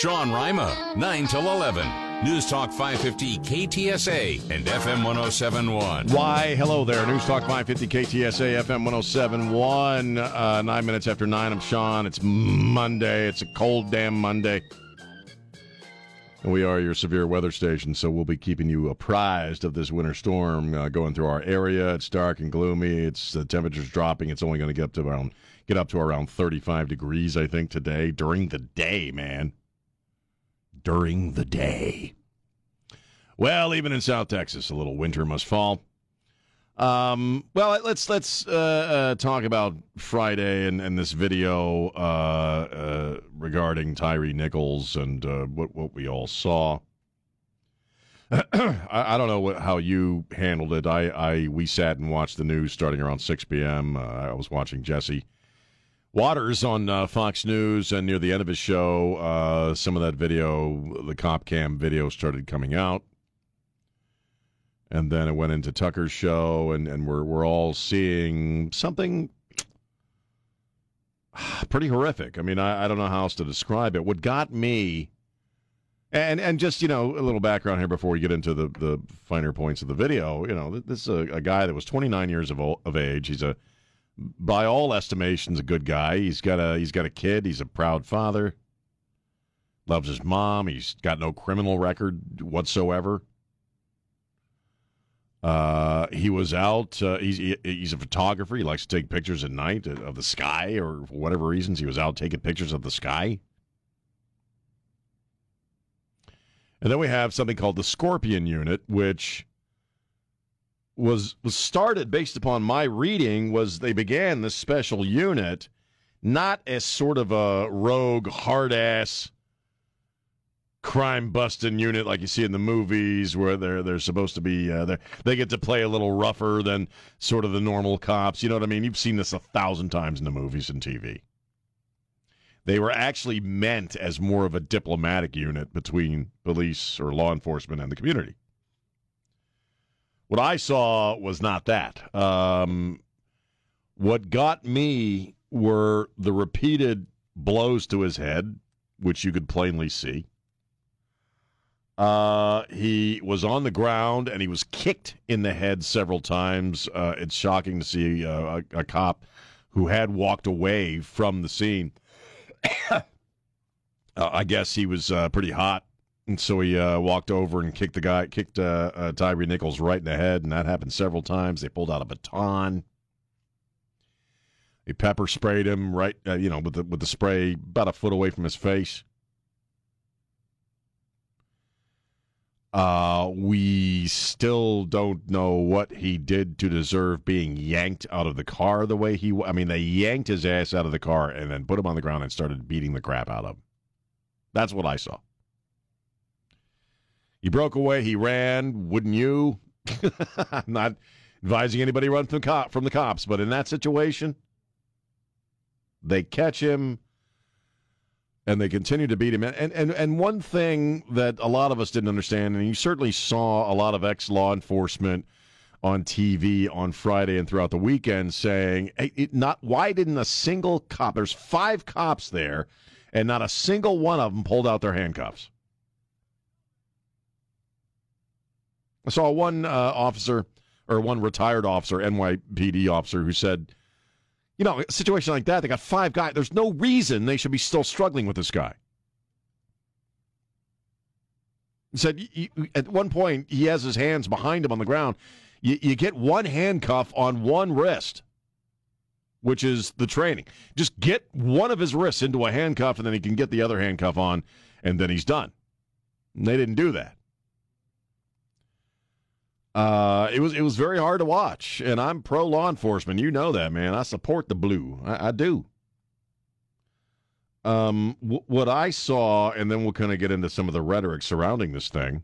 Sean Rima, 9 till 11. News Talk 550 KTSA and FM 1071. Why, hello there. News Talk 550 KTSA FM 1071. Uh, nine minutes after nine. I'm Sean. It's Monday. It's a cold, damn Monday. And we are your severe weather station, so we'll be keeping you apprised of this winter storm uh, going through our area. It's dark and gloomy. It's the temperature's dropping. It's only going to get up to around get up to around 35 degrees, I think, today during the day, man. During the day. Well, even in South Texas, a little winter must fall. Um, well, let's let's uh, uh, talk about Friday and, and this video uh, uh regarding Tyre Nichols and uh, what what we all saw. I, I, don't know what, how you handled it. I, I we sat and watched the news starting around six p.m. Uh, I was watching Jesse Watters on uh, Fox News, and near the end of his show, uh, some of that video, the cop cam video, started coming out and then it went into Tucker's show, and, and we're we're all seeing something pretty horrific. I mean, I, I don't know how else to describe it. What got me, and and just you know a little background here before we get into the the finer points of the video. You know, this is a, a guy that was 29 years of of age. He's a by all estimations a good guy. He's got a he's got a kid. He's a proud father. Loves his mom. He's got no criminal record whatsoever. Uh, he was out. Uh, he's he's a photographer. He likes to take pictures at night of the sky, or for whatever reasons, he was out taking pictures of the sky. And then we have something called the Scorpion Unit, which was was started based upon my reading. Was they began this special unit not as sort of a rogue, hard ass crime busting unit like you see in the movies where they're they're supposed to be uh, they get to play a little rougher than sort of the normal cops. You know what i mean? You've seen this a thousand times in the movies and tv they were actually meant as more of a diplomatic unit between police or law enforcement and the community what i saw was not that um, what got me were the repeated blows to his head which you could plainly see uh, he was on the ground and he was kicked in the head several times. Uh, it's shocking to see uh, a, a, cop who had walked away from the scene. Uh, I guess he was uh, pretty hot, and so he uh, walked over and kicked the guy, kicked Tyre Nichols right in the head, and that happened several times. They pulled out a baton. He pepper sprayed him right, you know, with the with the spray about a foot away from his face. Uh, we still don't know what he did to deserve being yanked out of the car the way he. I mean, they yanked his ass out of the car and then put him on the ground and started beating the crap out of him. That's what I saw. He broke away. He ran. Wouldn't you? I'm not advising anybody run from the, cop, from the cops, but in that situation, they catch him and they continue to beat him. And, and and one thing that a lot of us didn't understand, and you certainly saw a lot of ex law enforcement on TV on Friday and throughout the weekend saying, hey, it not why didn't a single cop? There's five cops there, and not a single one of them pulled out their handcuffs. I saw one uh, officer or one retired officer, NYPD officer, who said you know, a situation like that, they got five guys. There's no reason they should be still struggling with this guy. He said at one point he has his hands behind him on the ground. You, you get one handcuff on one wrist, which is the training. Just get one of his wrists into a handcuff, and then he can get the other handcuff on, and then he's done. And they didn't do that. Uh, it was it was very hard to watch, and I'm pro law enforcement. You know that, man. I support the blue. I, I do. Um, w- what I saw, and then we'll kind of get into some of the rhetoric surrounding this thing.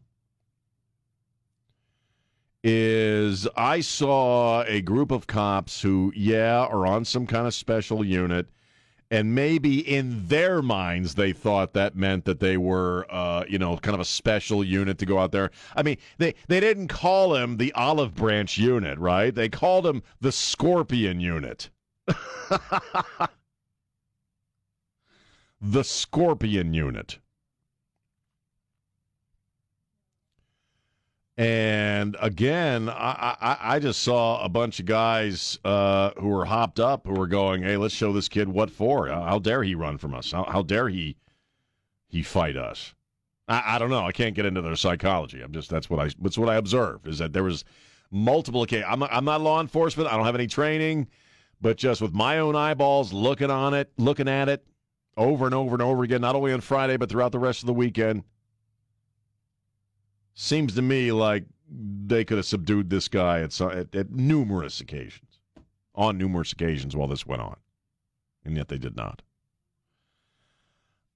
Is I saw a group of cops who, yeah, are on some kind of special unit and maybe in their minds they thought that meant that they were uh, you know kind of a special unit to go out there. I mean they they didn't call him the olive branch unit right? They called him the scorpion unit. The scorpion unit And again, I, I, I just saw a bunch of guys uh, who were hopped up who were going, "Hey, let's show this kid what for. How dare he run from us? How, how dare he he fight us?" I, I, don't know. I can't get into their psychology. I'm just that's what I that's what I observed is that there was multiple occasions. I'm I'm not law enforcement. I don't have any training, but just with my own eyeballs looking on it, looking at it over and over and over again, not only on Friday but throughout the rest of the weekend Seems to me like they could have subdued this guy at, at, at numerous occasions, on numerous occasions while this went on, and yet they did not.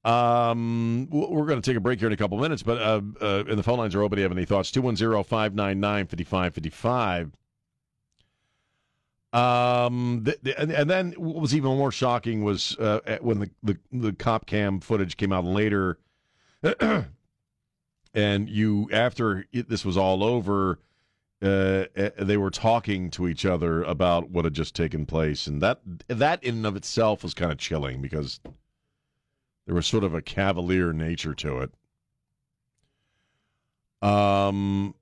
Um, we're going to take a break here in a couple minutes, but uh, uh, and the phone lines are open. Do you have any thoughts? 210 599 5555. Um, the, the, and, and, then what was even more shocking was uh, when the, the, the cop cam footage came out later. and you after it, this was all over uh, eh, they were talking to each other about what had just taken place. And that that in and of itself was kind of chilling because there was sort of a cavalier nature to it. Um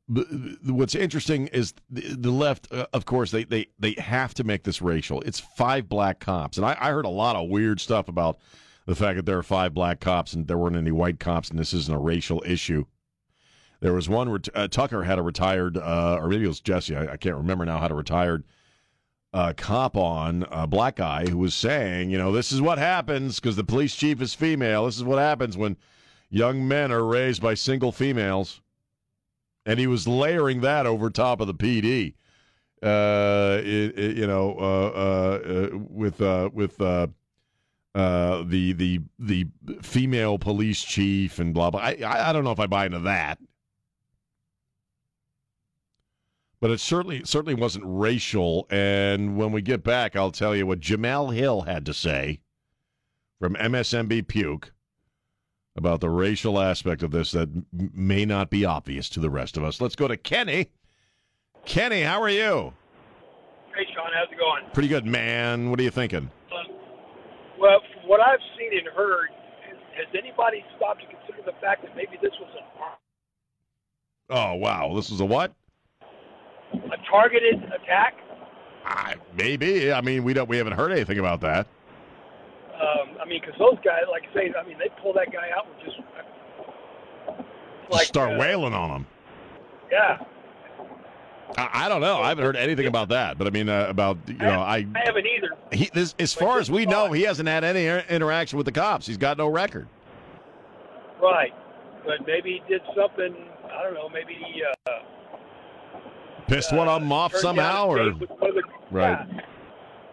what's interesting is the, the left uh, of course they, they they have to make this racial. It's five black cops. And I, I heard a lot of weird stuff about the fact that there are five black cops and there weren't any white cops and this isn't a racial issue there was one uh, Tucker had a retired, uh, or maybe it was Jesse. I, I, can't remember now. Had a retired uh, cop on a black guy who was saying, you know, this is what happens because the police chief is female. This is what happens when young men are raised by single females, and he was layering that over top of the PD. Uh, it, it, you know, uh, uh, with with uh, the the the female police chief and blah blah. I I don't know if I buy into that. But it certainly certainly wasn't racial. And when we get back, I'll tell you what Jemele Hill had to say from MSNB Puke about the racial aspect of this that m- may not be obvious to the rest of us. Let's go to Kenny. Kenny, how are you? Hey, Sean, how's it going? Pretty good, man. What are you thinking? Um, well, from what I've seen and heard, has anybody stopped to consider the fact that maybe this was an Oh wow, this was a what? A targeted attack? Uh, maybe. I mean, we don't. We haven't heard anything about that. Um, I mean, because those guys, like I say, I mean, they pull that guy out and just like start uh, wailing on him. Yeah. I, I, don't know. I haven't heard anything about that. But I mean, uh, about you know, I I haven't either. He, this, as far as we know, he hasn't had any interaction with the cops. He's got no record. Right, but maybe he did something. I don't know. Maybe he. Uh, pissed one of them off somehow, or right.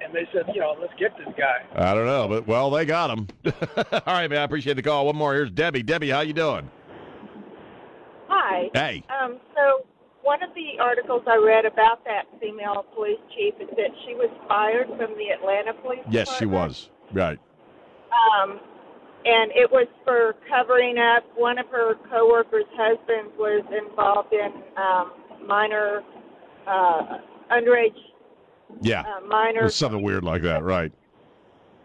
And they said, you know, let's get this guy. I don't know, but well, they got him. All right, man. I appreciate the call. One more. Here's Debbie. Debbie, how you doing? Hi. Hey. Um, so one of the articles I read about that female police chief is that she was fired from the Atlanta Police Yes, Department. she was. Right. Um, and it was for covering up one of her coworkers' husbands was involved in um, minor uh, underage yeah uh, minors. something weird like that, right?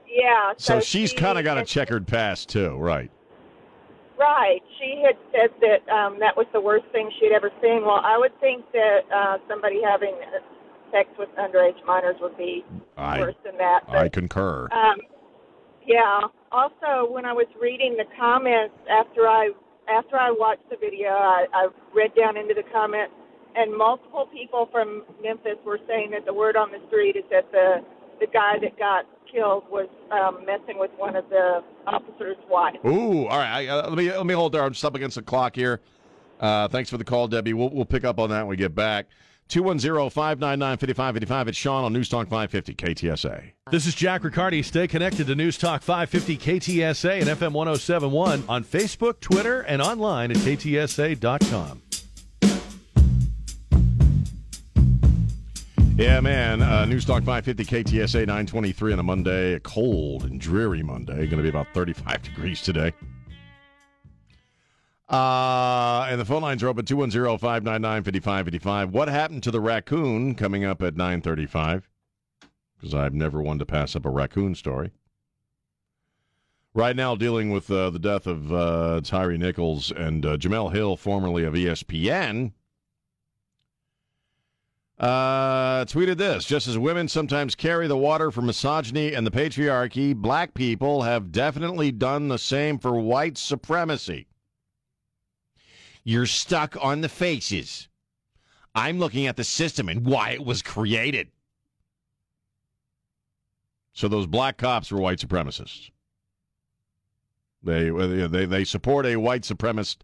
Yeah. So, so she's she kind of got a checkered past too, right? Right. She had said that um, that was the worst thing she'd ever seen. Well, I would think that uh, somebody having sex with underage minors would be I, worse than that. But, I concur. Um, yeah. Also, when I was reading the comments after I after I watched the video, I, I read down into the comments and multiple people from Memphis were saying that the word on the street is that the the guy that got killed was um, messing with one of the officers' wives. Ooh, all right. I, uh, let me let me hold there. I'm just up against the clock here. Uh, thanks for the call, Debbie. We'll we'll pick up on that when we get back. 210-599-5555. It's Sean on News Talk 550 KTSA. This is Jack Riccardi. Stay connected to News Talk 550 KTSA and FM 1071 on Facebook, Twitter, and online at ktsa.com. Yeah, man. Uh, Newstalk 550 KTSA 923 on a Monday, a cold and dreary Monday. Going to be about 35 degrees today. Uh, and the phone lines are open 210 599 5555. What happened to the raccoon coming up at 935? Because I've never wanted to pass up a raccoon story. Right now, dealing with uh, the death of uh, Tyre Nichols and uh, Jemele Hill, formerly of ESPN Uh, tweeted this just as women sometimes carry the water for misogyny and the patriarchy, black people have definitely done the same for white supremacy. You're stuck on the faces. I'm looking at the system and why it was created. So those black cops were white supremacists. They they they support a white supremacist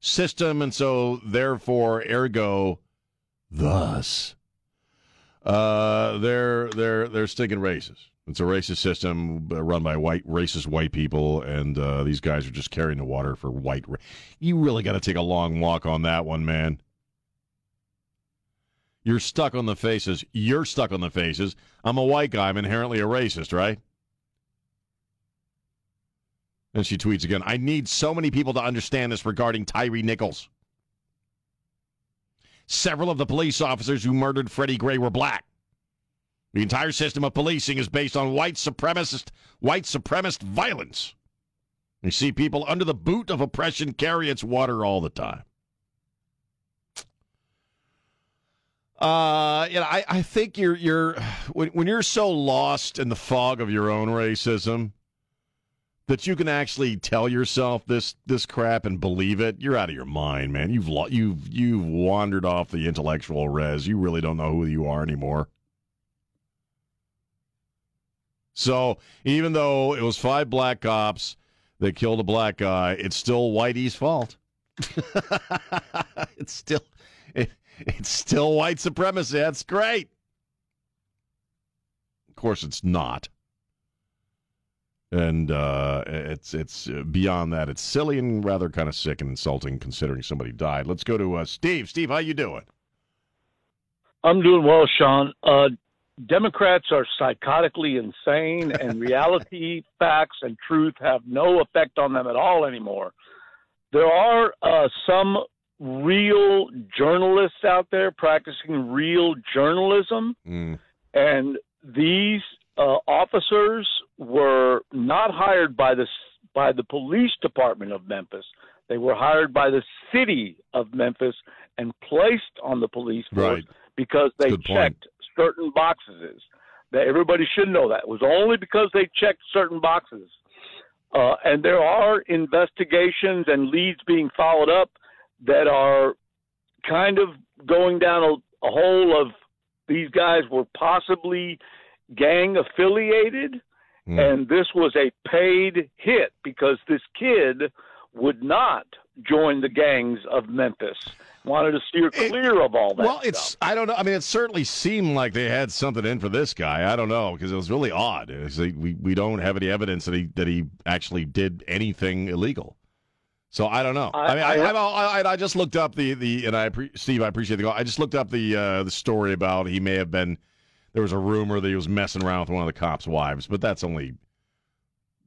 system, and so therefore, ergo, thus, uh, they're they're they're stinking racist. It's a racist system run by white racist white people, and uh, these guys are just carrying the water for white. Ra- you really got to take a long walk on that one, man. You're stuck on the faces. You're stuck on the faces. I'm a white guy. I'm inherently a racist, right? And she tweets again I need so many people to understand this regarding Tyre Nichols. Several of the police officers who murdered Freddie Gray were black. The entire system of policing is based on white supremacist, white supremacist violence. You see people under the boot of oppression carry its water all the time. Uh, you know, I, I think you're you're when when you're so lost in the fog of your own racism that you can actually tell yourself this this crap and believe it, you're out of your mind, man. You've lo- you've you've wandered off the intellectual res. You really don't know who you are anymore. So even though it was five black cops that killed a black guy, it's still Whitey's fault. it's still it, it's still white supremacy. That's great. Of course, it's not. And uh, it's it's beyond that. It's silly and rather kind of sick and insulting, considering somebody died. Let's go to uh, Steve. Steve, how you doing? I'm doing well, Sean. Uh, Democrats are psychotically insane, and reality, facts, and truth have no effect on them at all anymore. There are uh, some real journalists out there practicing real journalism, Mm. and these uh, officers were not hired by the by the police department of Memphis. They were hired by the city of Memphis and placed on the police force Right. because they Good point. checked certain boxes. That everybody should know that it was only because they checked certain boxes. Uh, and there are investigations and leads being followed up that are kind of going down a, a hole of these guys were possibly gang affiliated Mm. and this was a paid hit because this kid would not join the gangs of Memphis. Wanted to steer It- clear of all that. well, it's stuff. I don't know. I mean, it certainly seemed like they had something in for this guy. I don't know because it was really odd. It's like we we don't have any evidence that he that he actually did anything illegal. So I don't know. I, I- mean, I, I- I, I, I just looked up the the and I Steve, I appreciate the call. I just looked up the uh, the story about he may have been. There was a rumor that he was messing around with one of the cops' wives, but that's only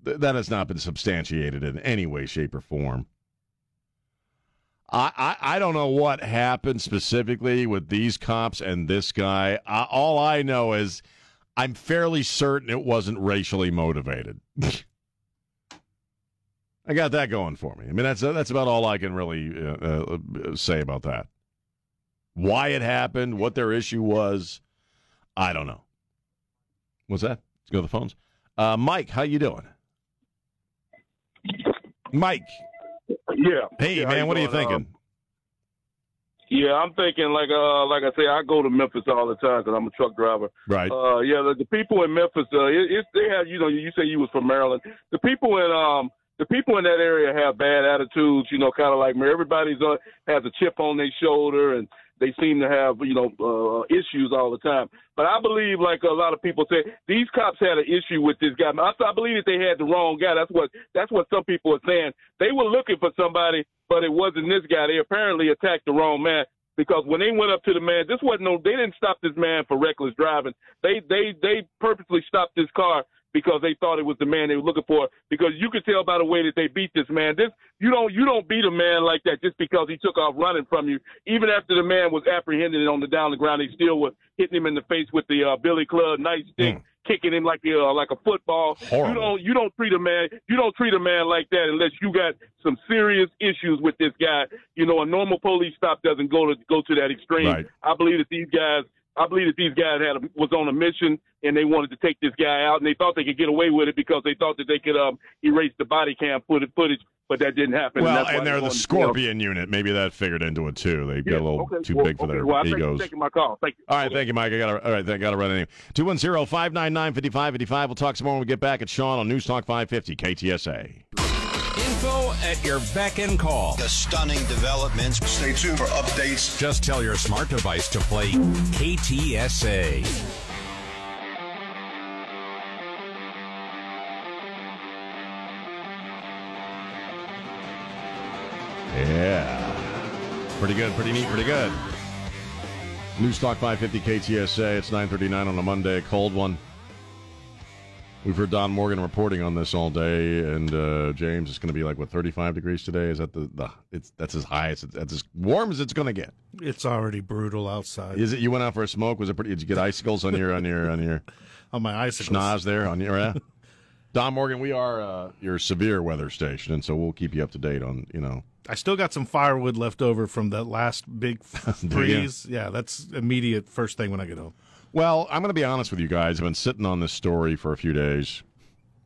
that has not been substantiated in any way, shape, or form. I, I, I don't know what happened specifically with these cops and this guy. I, all I know is I'm fairly certain it wasn't racially motivated. I got that going for me. I mean, that's that's about all I can really uh, uh, say about that. Why it happened, what their issue was, I don't know. What's that? Let's go to the phones. Uh, Mike, how you doing? Mike, Yeah. hey Yeah, man, what are you thinking? Um, yeah, I'm thinking like uh like I say, I go to Memphis all the time because I'm a truck driver. right. Uh, yeah, the, the people in Memphis, uh, it, it, they have you know you say you was from Maryland. The people in um the people in that area have bad attitudes. You know, kind of like me. Everybody's on has a chip on their shoulder and. They seem to have, you know, uh, issues all the time. But I believe, like a lot of people say, these cops had an issue with this guy. I, I believe that they had the wrong guy. That's what that's what some people are saying. They were looking for somebody, but it wasn't this guy. They apparently attacked the wrong man because when they went up to the man, this wasn't no. They didn't stop this man for reckless driving. They they they purposely stopped this car because they thought it was the man they were looking for. Because you could tell by the way that they beat this man. This you don't you don't beat a man like that just because he took off running from you. Even after the man was apprehended on the down the ground, they still were hitting him in the face with the uh, billy club nightstick, kicking him like uh, like a football. Horrible. You don't you don't treat a man you don't treat a man like that unless you got some serious issues with this guy. You know, a normal police stop doesn't go to go to that extreme. Right. I believe that these guys I believe that these guys had a, was on a mission and they wanted to take this guy out, and they thought they could get away with it because they thought that they could um, erase the body cam footage, footage, but that didn't happen. Well, that's and they're the wanted to, you know- Scorpion unit. Maybe that figured into it too. They Yeah, got a little okay. too Well, big for okay. their well, I thank you egos. taking my call. Thank you. All right, thank you, Mike. I got to all right. I got to run anyway. Two one zero five nine nine fifty five fifty five. We'll talk some more when we get back at Sean on News Talk five fifty KTSA. Info at your beck and call. The stunning developments. Stay tuned for updates. Just tell your smart device to play KTSA. Yeah, pretty good, pretty neat, pretty good. News Talk five fifty KTSA. It's nine thirty nine on a Monday, a cold one. We've heard Don Morgan reporting on this all day, and uh, James, it's going to be like what thirty five degrees today. Is that the, the it's that's as high as that's as warm as it's going to get. It's already brutal outside. Is it? You went out for a smoke? Was it pretty? Did you get icicles on your on your on your On my icicles. schnoz there on your? Yeah? Don Morgan, we are uh, your severe weather station, and so we'll keep you up to date on you know. I still got some firewood left over from that last big freeze. Yeah, that's immediate first thing when I get home. Well, I'm going to be honest with you guys. I've been sitting on this story for a few days,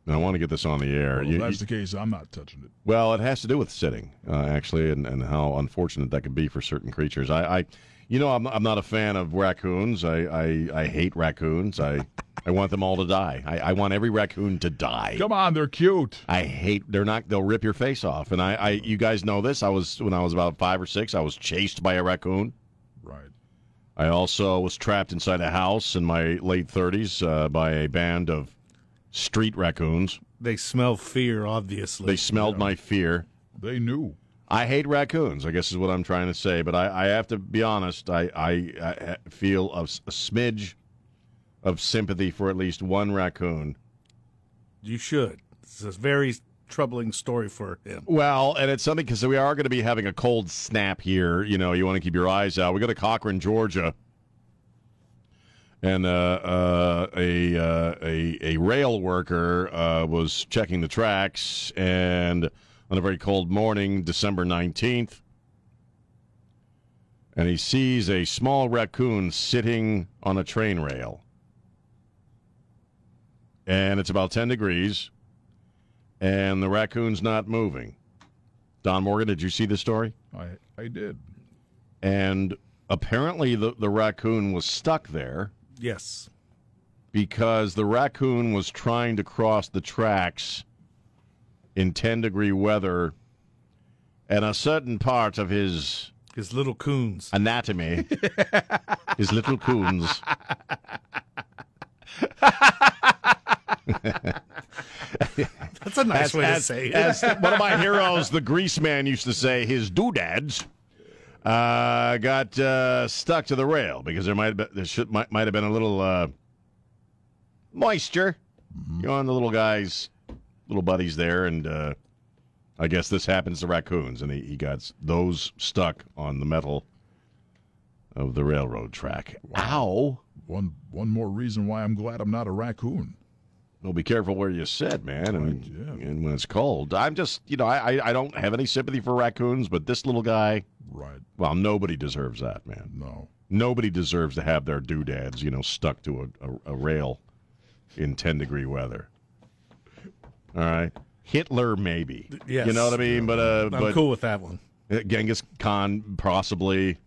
and I want to get this on the air. Well, You- if that's you- the case, I'm not touching it. well, it has to do with sitting, uh, actually, and, and how unfortunate that could be for certain creatures. I, I you know, I'm, I'm not a fan of raccoons. I, I, I hate raccoons. I, I want them all to die. I, I want every raccoon to die. Come on, they're cute. I hate. They're not. They'll rip your face off. And I, I, you guys know this. I was when I was about five or six. I was chased by a raccoon. Right. I also was trapped inside a house in my late 30s uh, by a band of street raccoons. They smell fear, obviously. They smelled my fear. They knew. I hate raccoons. I guess is what I'm trying to say. But I, I have to be honest. I, I, I feel a smidge of sympathy for at least one raccoon. You should. It's a very troubling story for him. Well, and it's something because we are going to be having a cold snap here. You know, you want to keep your eyes out. We go to Cochran, Georgia, and uh, uh, a, uh, a a rail worker uh, was checking the tracks, and on a very cold morning, December nineteenth, and he sees a small raccoon sitting on a train rail, and it's about ten degrees and the raccoon's not moving. Don Morgan, did you see the story? I I did. And apparently the, the raccoon was stuck there Yes. because the raccoon was trying to cross the tracks in 10 degree weather and a certain part of his His little coons. anatomy, his little coons, That's a nice as, way as- to say it. as one of my heroes, the Greaseman, used to say, his doodads uh, got uh, stuck to the rail because there might have been, there should, might, might have been a little uh, moisture you know, on the little guys, little buddies there, and uh, I guess this happens to raccoons, and he, he got those stuck on the metal of the railroad track. Ow! One one more reason why I'm glad I'm not a raccoon. Well, be careful where you sit, man, and, yeah. and when it's cold. I'm just, you know, I, I don't have any sympathy for raccoons, but this little guy, Right. well, nobody deserves that, man. No. Nobody deserves to have their doodads, you know, stuck to a, a, a rail in 10 degree weather. All right. Hitler, maybe. Yes. You know what I mean? But, uh, I'm but cool with that one. Genghis Khan, possibly.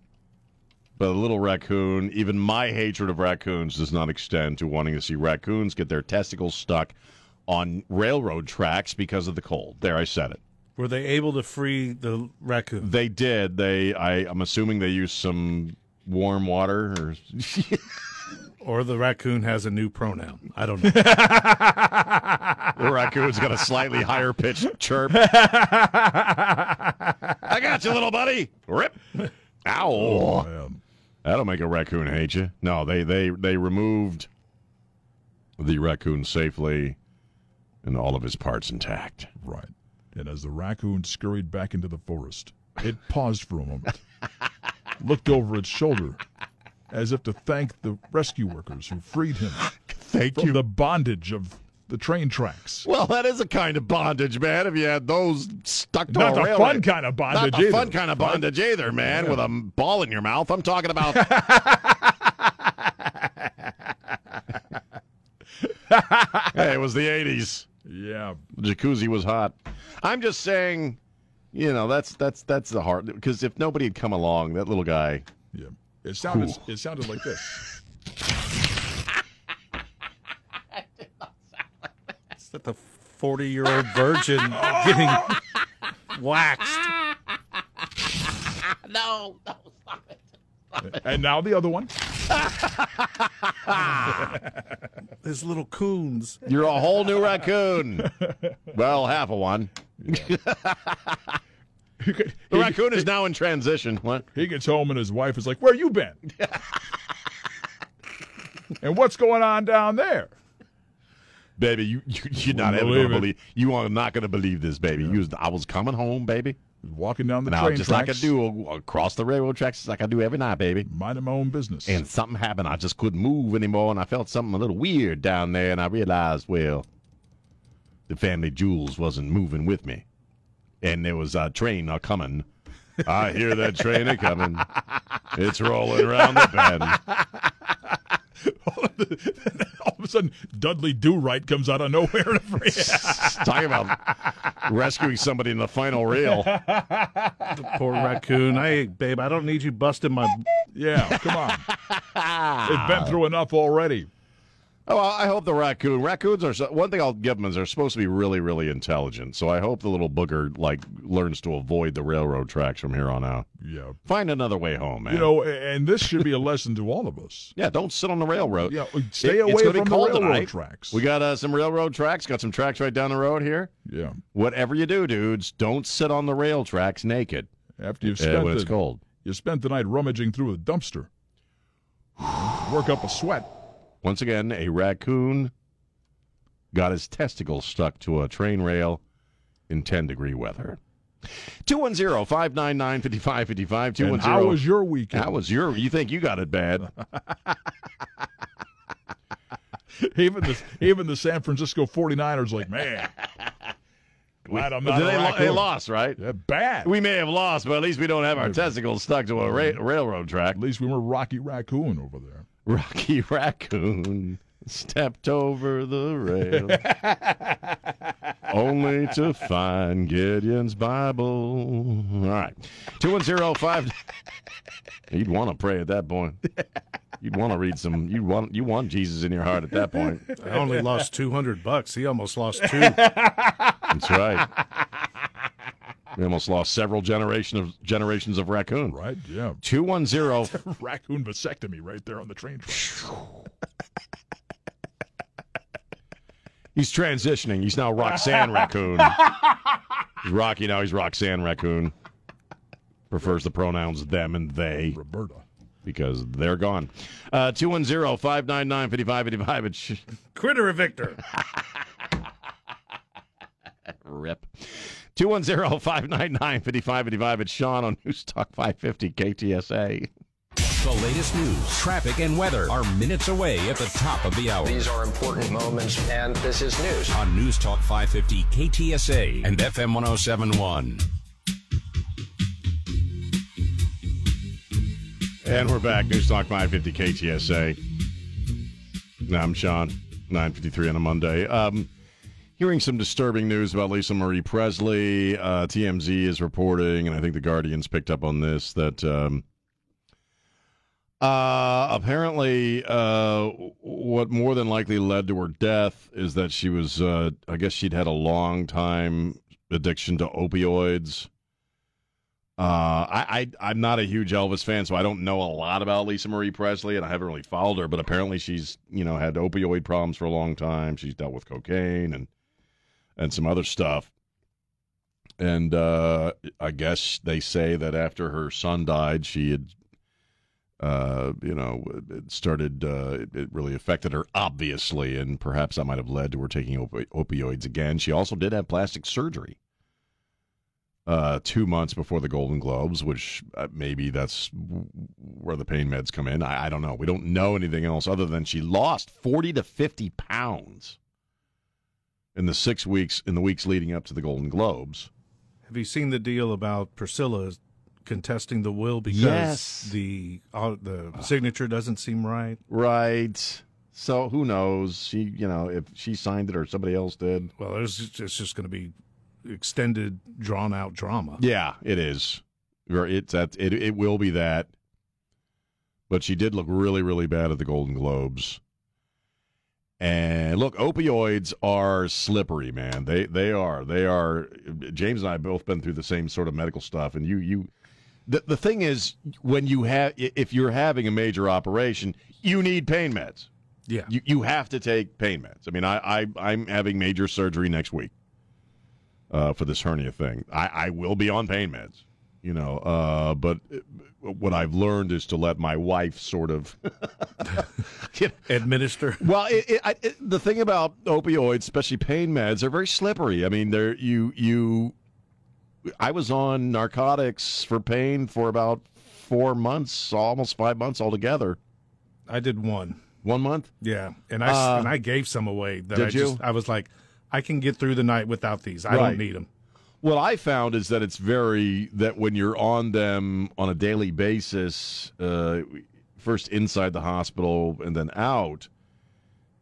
But a little raccoon, even my hatred of raccoons does not extend to wanting to see raccoons get their testicles stuck on railroad tracks because of the cold. There, I said it. Were they able to free the raccoon? They did. They, I, I'm assuming they used some warm water or Or the raccoon has a new pronoun? I don't know. The raccoon's got a slightly higher pitched chirp. I got you, little buddy. Rip. Ow. Oh. That'll make a raccoon hate you. No, they they they removed the raccoon safely and all of his parts intact. Right. And as the raccoon scurried back into the forest, it paused for a moment, looked over its shoulder, as if to thank the rescue workers who freed him Thank from the bondage of the train tracks. Well, that is a kind of bondage, man. If you had those stuck to not a, fun kind of bondage, not a fun kind of bondage either, man. Yeah. With a ball in your mouth, I'm talking about. hey, it was the '80s. Yeah, the jacuzzi was hot. I'm just saying, you know, that's that's that's the heart. Because if nobody had come along, that little guy. Yeah, it sounded Ooh. it sounded like this. that the 40 year old virgin getting waxed? No, no, stop it. And now the other one. His little coons. You're a whole new raccoon. well, half of one. He, could- The he- raccoon is now in transition. What? he gets home and his wife is like, "Where you been?" and what's going on down there? Baby, you, you you're not ever gonna it. believe. You are not gonna believe this, baby. You was, I was coming home, baby. Walking down the Now, train just like I do uh, across the railroad tracks, like I do every night, baby. minding my own business. And something happened. I just couldn't move anymore, and I felt something a little weird down there. And I realized, well, the family jewels wasn't moving with me, and there was a train a coming. I hear that train a coming. It's rolling around the bend. all of a sudden, Dudley Do Right comes out of nowhere. And Talking about rescuing somebody in the final rail. Poor raccoon. Hey, babe, I don't need you busting my. yeah, come on. They've been through enough already. Oh, I hope the raccoon. Raccoons are one thing I'll give them is they're supposed to be really, really intelligent. So I hope the little booger like learns to avoid the railroad tracks from here on out. Yeah. Find another way home, man. You know, and this should be a lesson to all of us. yeah, don't sit on the railroad. Yeah, stay It- away it's gonna be from the railroad tonight. tracks. We got uh, some railroad tracks. Got some tracks right down the road here. Yeah. Whatever you do, dudes, don't sit on the rail tracks naked After you've uh, spent when it's cold. you spent the night rummaging through a dumpster. Work up a sweat. Once again, a raccoon got his testicles stuck to a train rail in 10 degree weather. 210 599 5555. And how was your weekend? How was your? You think you got it bad? even the even the San Francisco 49ers like, man, glad I'm not they, lo- raccoon." they lost, right? Yeah, bad. We may have lost, but at least we don't have our testicles stuck to a ra- railroad track. At least we were Rocky Raccoon over there. Rocky Raccoon stepped over the rail only to find Gideon's Bible. All right. 2105. You'd want to pray at that point. You'd want to read some. You want you want Jesus in your heart at that point. I only lost 200 bucks. He almost lost two. That's right. We almost lost several generation of generations of raccoon. Right? Yeah. 210 Raccoon vasectomy right there on the train track. He's transitioning. He's now Roxanne Raccoon. He's Rocky now. He's Roxanne Raccoon. Prefers the pronouns them and they Roberta. because they're gone. Uh, 210 599 5585. It's Critter Victor. rip. 210 599 5585. It's Sean on News Talk 550 KTSA. The latest news, traffic, and weather are minutes away at the top of the hour. These are important moments, and this is news. on News Talk 550 KTSA and FM 1071. And we're back. News Talk 550 KTSA. I'm Sean, 953 on a Monday. Um, hearing some disturbing news about Lisa Marie Presley. Uh, TMZ is reporting, and I think the Guardian's picked up on this, that um, uh, apparently uh, what more than likely led to her death is that she was, uh, I guess she'd had a long time addiction to opioids. Uh, I, I I'm not a huge Elvis fan, so I don't know a lot about Lisa Marie Presley, and I haven't really followed her. But apparently, she's you know had opioid problems for a long time. She's dealt with cocaine and and some other stuff. And uh, I guess they say that after her son died, she had, uh, you know, it started. Uh, it, it really affected her, obviously, and perhaps that might have led to her taking opi- opioids again. She also did have plastic surgery uh, two months before the Golden Globes, which uh, maybe that's where the pain meds come in. I, I don't know. We don't know anything else other than she lost 40 to 50 pounds in the six weeks, in the weeks leading up to the Golden Globes. Have you seen the deal about Priscilla contesting the will because Yes. the uh, the signature doesn't seem right? Right. So who knows? She, you know, if she signed it or somebody else did. Well, there's it's just going to be extended, drawn out drama. Yeah, it is. It's that it it will be that. But she did look really, really bad at the Golden Globes. And look, opioids are slippery, man. They they are. They are. James and I both been through the same sort of medical stuff, and you you. The, the thing is, when you have, if you're having a major operation, you need pain meds. Yeah. You, you have to take pain meds. I mean, I, I I'm having major surgery next week uh, for this hernia thing. I, I will be on pain meds, you know. Uh, but what I've learned is to let my wife sort of administer. Well, it, it, I, it, the thing about opioids, especially pain meds, they're very slippery. I mean, they're you you. I was on narcotics for pain for about four months, almost five months altogether. I did one. One month? Yeah, and I Uh, and I gave some away. That did I just you? I was like, I can get through the night without these. I Right. don't need them. What I found is that it's very that when you're on them on a daily basis, uh, first inside the hospital and then out,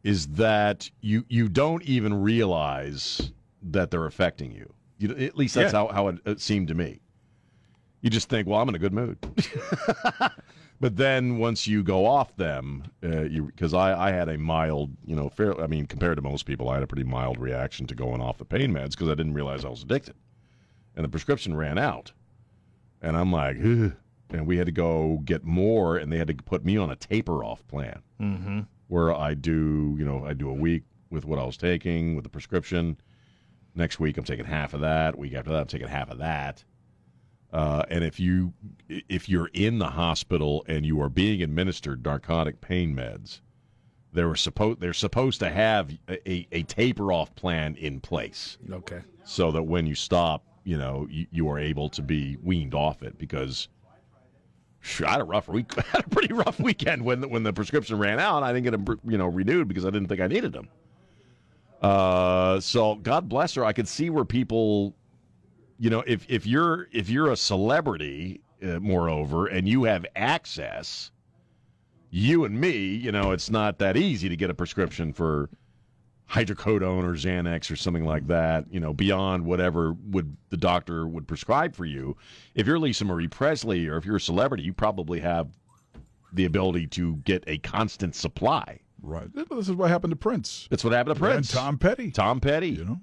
is that you you don't even realize that they're affecting you. you at least that's Yeah. how, how it, it seemed to me. You just think, well, I'm in a good mood. but then once you go off them, uh, you because I, I had a mild, you know, fair. I mean, compared to most people, I had a pretty mild reaction to going off the pain meds because I didn't realize I was addicted, and the prescription ran out, and I'm like, Ugh. and we had to go get more, and they had to put me on a taper off plan Mm-hmm. where I do, you know, I do a week with what I was taking with the prescription. Next week, I'm taking half of that. Week after that, I'm taking half of that. Uh, and if you if you're in the hospital and you are being administered narcotic pain meds, they were supposed they're supposed to have a, a, a taper off plan in place Okay. so that when you stop, you know, you, you are able to be weaned off it because I had a rough week, had a pretty rough weekend when when the prescription ran out. I didn't get them, you know, renewed because I didn't think I needed them. Uh, so God bless her. I could see where people, you know, if if you're if you're a celebrity, uh, moreover, and you have access, you and me, you know, it's not that easy to get a prescription for hydrocodone or Xanax or something like that, you know, beyond whatever would the doctor would prescribe for you. If you're Lisa Marie Presley or if you're a celebrity, you probably have the ability to get a constant supply. Right. This is what happened to Prince. That's what happened to Prince. And Tom Petty. Tom Petty. You know.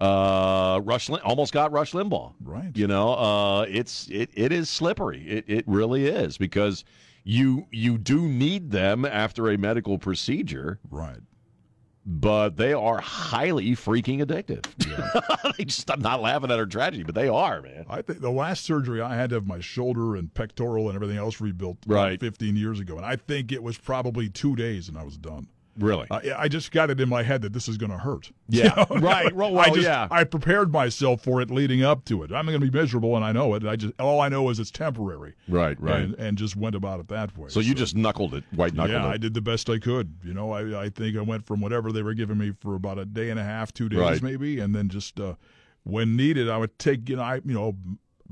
Uh, Rush Lim- almost got Rush Limbaugh. Right. You know, uh, it's it, it is slippery. It it really is because you you do need them after a medical procedure. Right. But they are highly freaking addictive. they just I'm not laughing at her tragedy, but they are, man. I think the last surgery I had to have my shoulder and pectoral and everything else rebuilt Right. 15 years ago, and I think it was probably two days and I was done. Really? I, I just got it in my head that this is going to hurt. Yeah. You know? Right. Well, I just, yeah. I prepared myself for it leading up to it. I'm going to be miserable, and I know it. I just all I know is it's temporary. Right, right. And, and just went about it that way. So you just knuckled it, white knuckled yeah, it. I did the best I could. You know, I, I think I went from whatever they were giving me for about a day and a half, two days Right. maybe, and then just uh, when needed, I would take you know, I, you know,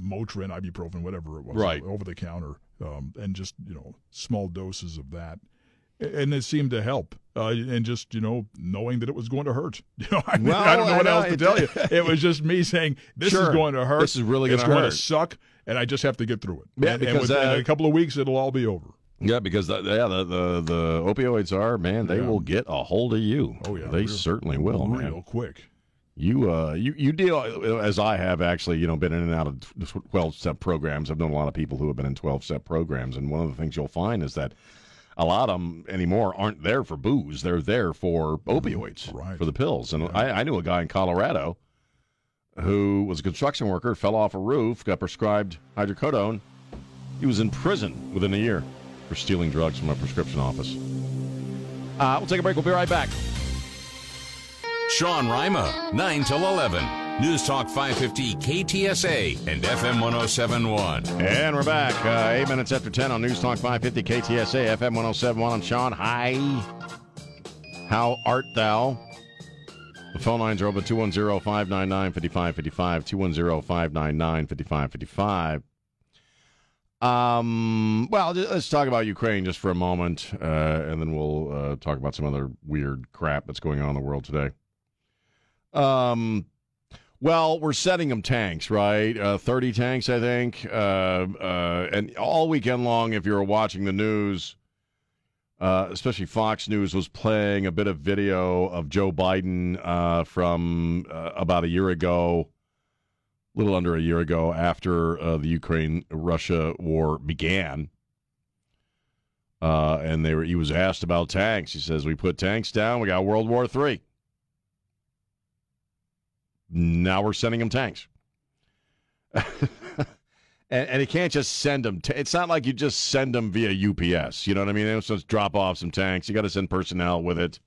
Motrin, ibuprofen, whatever it was, Right. over the counter, um, and just you know, small doses of that, and it seemed to help. Uh, and just you know, knowing that it was going to hurt. You know, I, mean, Well, I don't know I what know, else to tell you. It was just me saying, "This is going to hurt. This is really going hurt." to suck." And I just have to get through it. Yeah, and, and because, within uh, a couple of weeks, it'll all be over. Yeah, because the, yeah, the, the the opioids are man, they Yeah. will get a hold of you. Oh yeah, they real- certainly will, man. real man. quick. You uh, you you deal as I have actually, you know, been in and out of twelve step programs. I've known a lot of people who have been in twelve step programs, and one of the things you'll find is that a lot of them anymore aren't there for booze; they're there for opioids, Right. for the pills. And I, I knew a guy in Colorado who was a construction worker, fell off a roof, got prescribed hydrocodone. He was in prison within a year for stealing drugs from a prescription office. Uh, we'll take a break. We'll be right back. Sean Rima, 9 till 11. News Talk 550 KTSA and FM 1071. And we're back. Uh, eight minutes after 10 on News Talk 550 KTSA FM 1071. I'm Sean. Hi. How art thou? The phone lines are open 210 599 5555. 210 599 5555. Um, well, let's talk about Ukraine just for a moment, uh, and then we'll uh, talk about some other weird crap that's going on in the world today. Um, well, we're sending them tanks, right? Uh, 30 tanks, I think. Uh, uh, and all weekend long, if you were watching the news, uh, especially Fox News was playing a bit of video of Joe Biden uh, from uh, about a year ago, a little under a year ago, after the Ukraine Russia war began. And they were, he was asked about tanks. He says, We put tanks down, we got World War III. Now we're sending them tanks. and, and he can't just send them. T- it's not like you just send them via UPS. You know what I mean? They don't just drop off some tanks. You got to send personnel with it,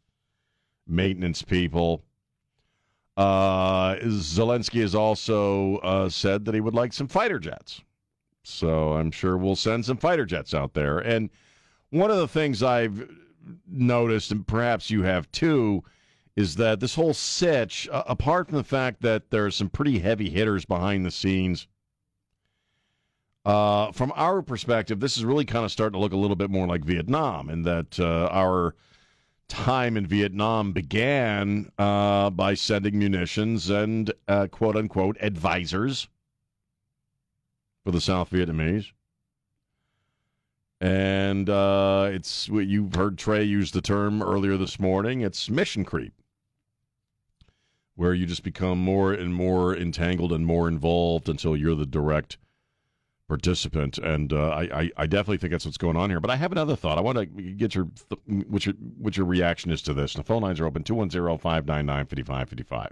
maintenance people. Uh, Zelensky has also uh, said that he would like some fighter jets. So I'm sure we'll send some fighter jets out there. And one of the things I've noticed, and perhaps you have too, is that this whole sitch, uh, apart from the fact that there are some pretty heavy hitters behind the scenes, uh, from our perspective, this is really kind of starting to look a little bit more like Vietnam, in that uh, our time in Vietnam began uh, by sending munitions and uh, quote unquote advisors for the South Vietnamese. And uh, it's you've heard Trey use the term earlier this morning. It's mission creep, where you just become more and more entangled and more involved until you're the direct participant. And uh, I, I, definitely think that's what's going on here. But I have another thought. I want to get your what your what your reaction is to this. The phone lines are open 210-599-5555.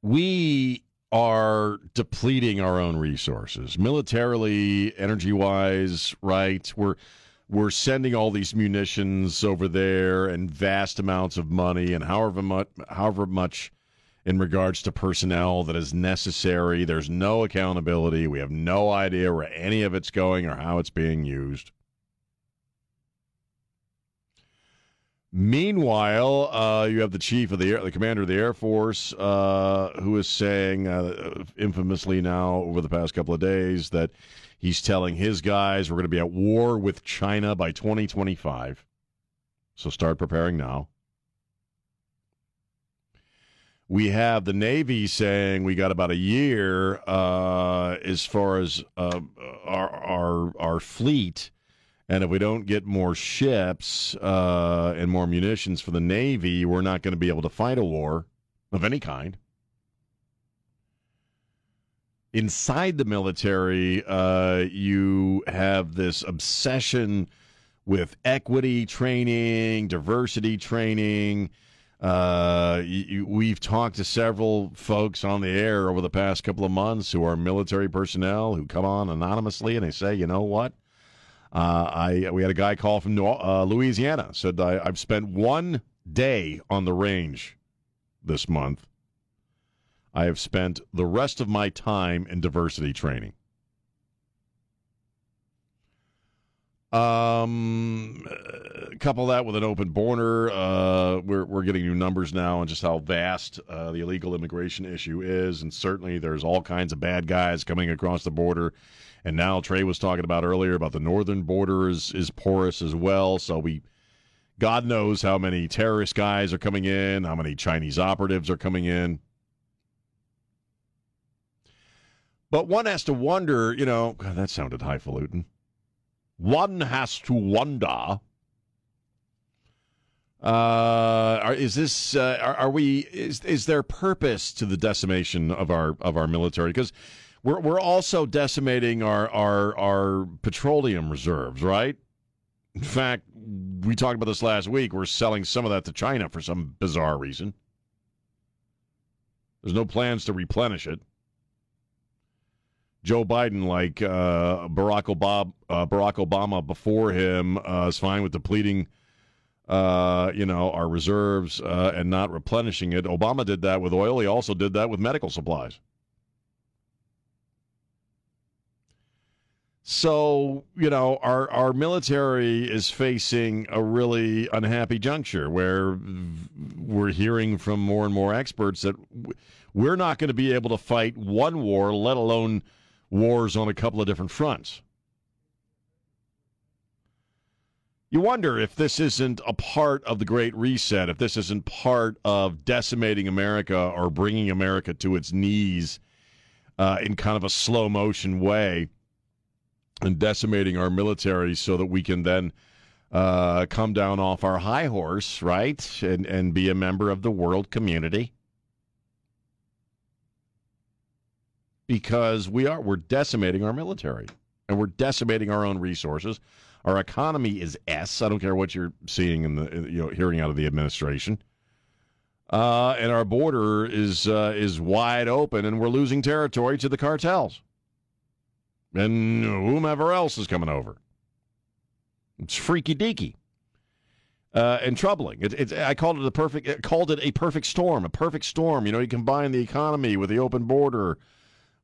We are depleting our own resources militarily, energy wise, right? We're we're sending all these munitions over there and vast amounts of money and however much however much in regards to personnel that is necessary. There's no accountability. We have no idea where any of it's going or how it's being used. Meanwhile, uh, you have the chief of the air, the commander of the Air Force, uh, who is saying, uh, infamously now over the past couple of days, that he's telling his guys we're going to be at war with China by 2025. So start preparing now. We have the Navy saying we got about a year uh, as far as uh, our, our our fleet, and if we don't get more ships uh, and more munitions for the Navy, we're not going to be able to fight a war of any kind. Inside the military, uh, you have this obsession with equity training, diversity training. Uh, you, we've talked to several folks on the air over the past couple of months who are military personnel who come on anonymously and they say, you know what? Uh, I we had a guy call from New, uh, Louisiana said I, I've spent one day on the range this month. I have spent the rest of my time in diversity training. Um, couple that with an open border. Uh, we're we're getting new numbers now on just how vast uh, the illegal immigration issue is, and certainly there's all kinds of bad guys coming across the border. And now Trey was talking about earlier about the northern border is is porous as well. So we, God knows how many terrorist guys are coming in, how many Chinese operatives are coming in. But one has to wonder, you know, God, that sounded highfalutin one has to wonder uh, are, is this uh, are, are, we is is there purpose to the decimation of our of our military because we're we're also decimating our our our petroleum reserves right in fact we talked about this last week we're selling some of that to China for some bizarre reason there's no plans to replenish it Joe Biden, like uh, Barack, Obama, uh, Barack Obama before him, uh, is fine with depleting, uh, you know, our reserves uh, and not replenishing it. Obama did that with oil. He also did that with medical supplies. So, you know, our, our military is facing a really unhappy juncture where we're hearing from more and more experts that we're not going to be able to fight one war, let alone wars on a couple of different fronts. You wonder if this isn't a part of the Great Reset, if this isn't part of decimating America or bringing America to its knees uh, in kind of a slow motion way and decimating our military so that we can then uh, come down off our high horse, right, and and be a member of the world community. Because we are we're decimating our military and we're decimating our own resources. Our economy is S. I don't care what you're seeing in the you know hearing out of the administration. Uh, and our border is uh, is wide open, and we're losing territory to the cartels and whomever else is coming over. It's freaky deaky. Uh, and troubling. It, I called it a perfect. Called it a perfect storm. A perfect storm. You know, you combine the economy with the open border,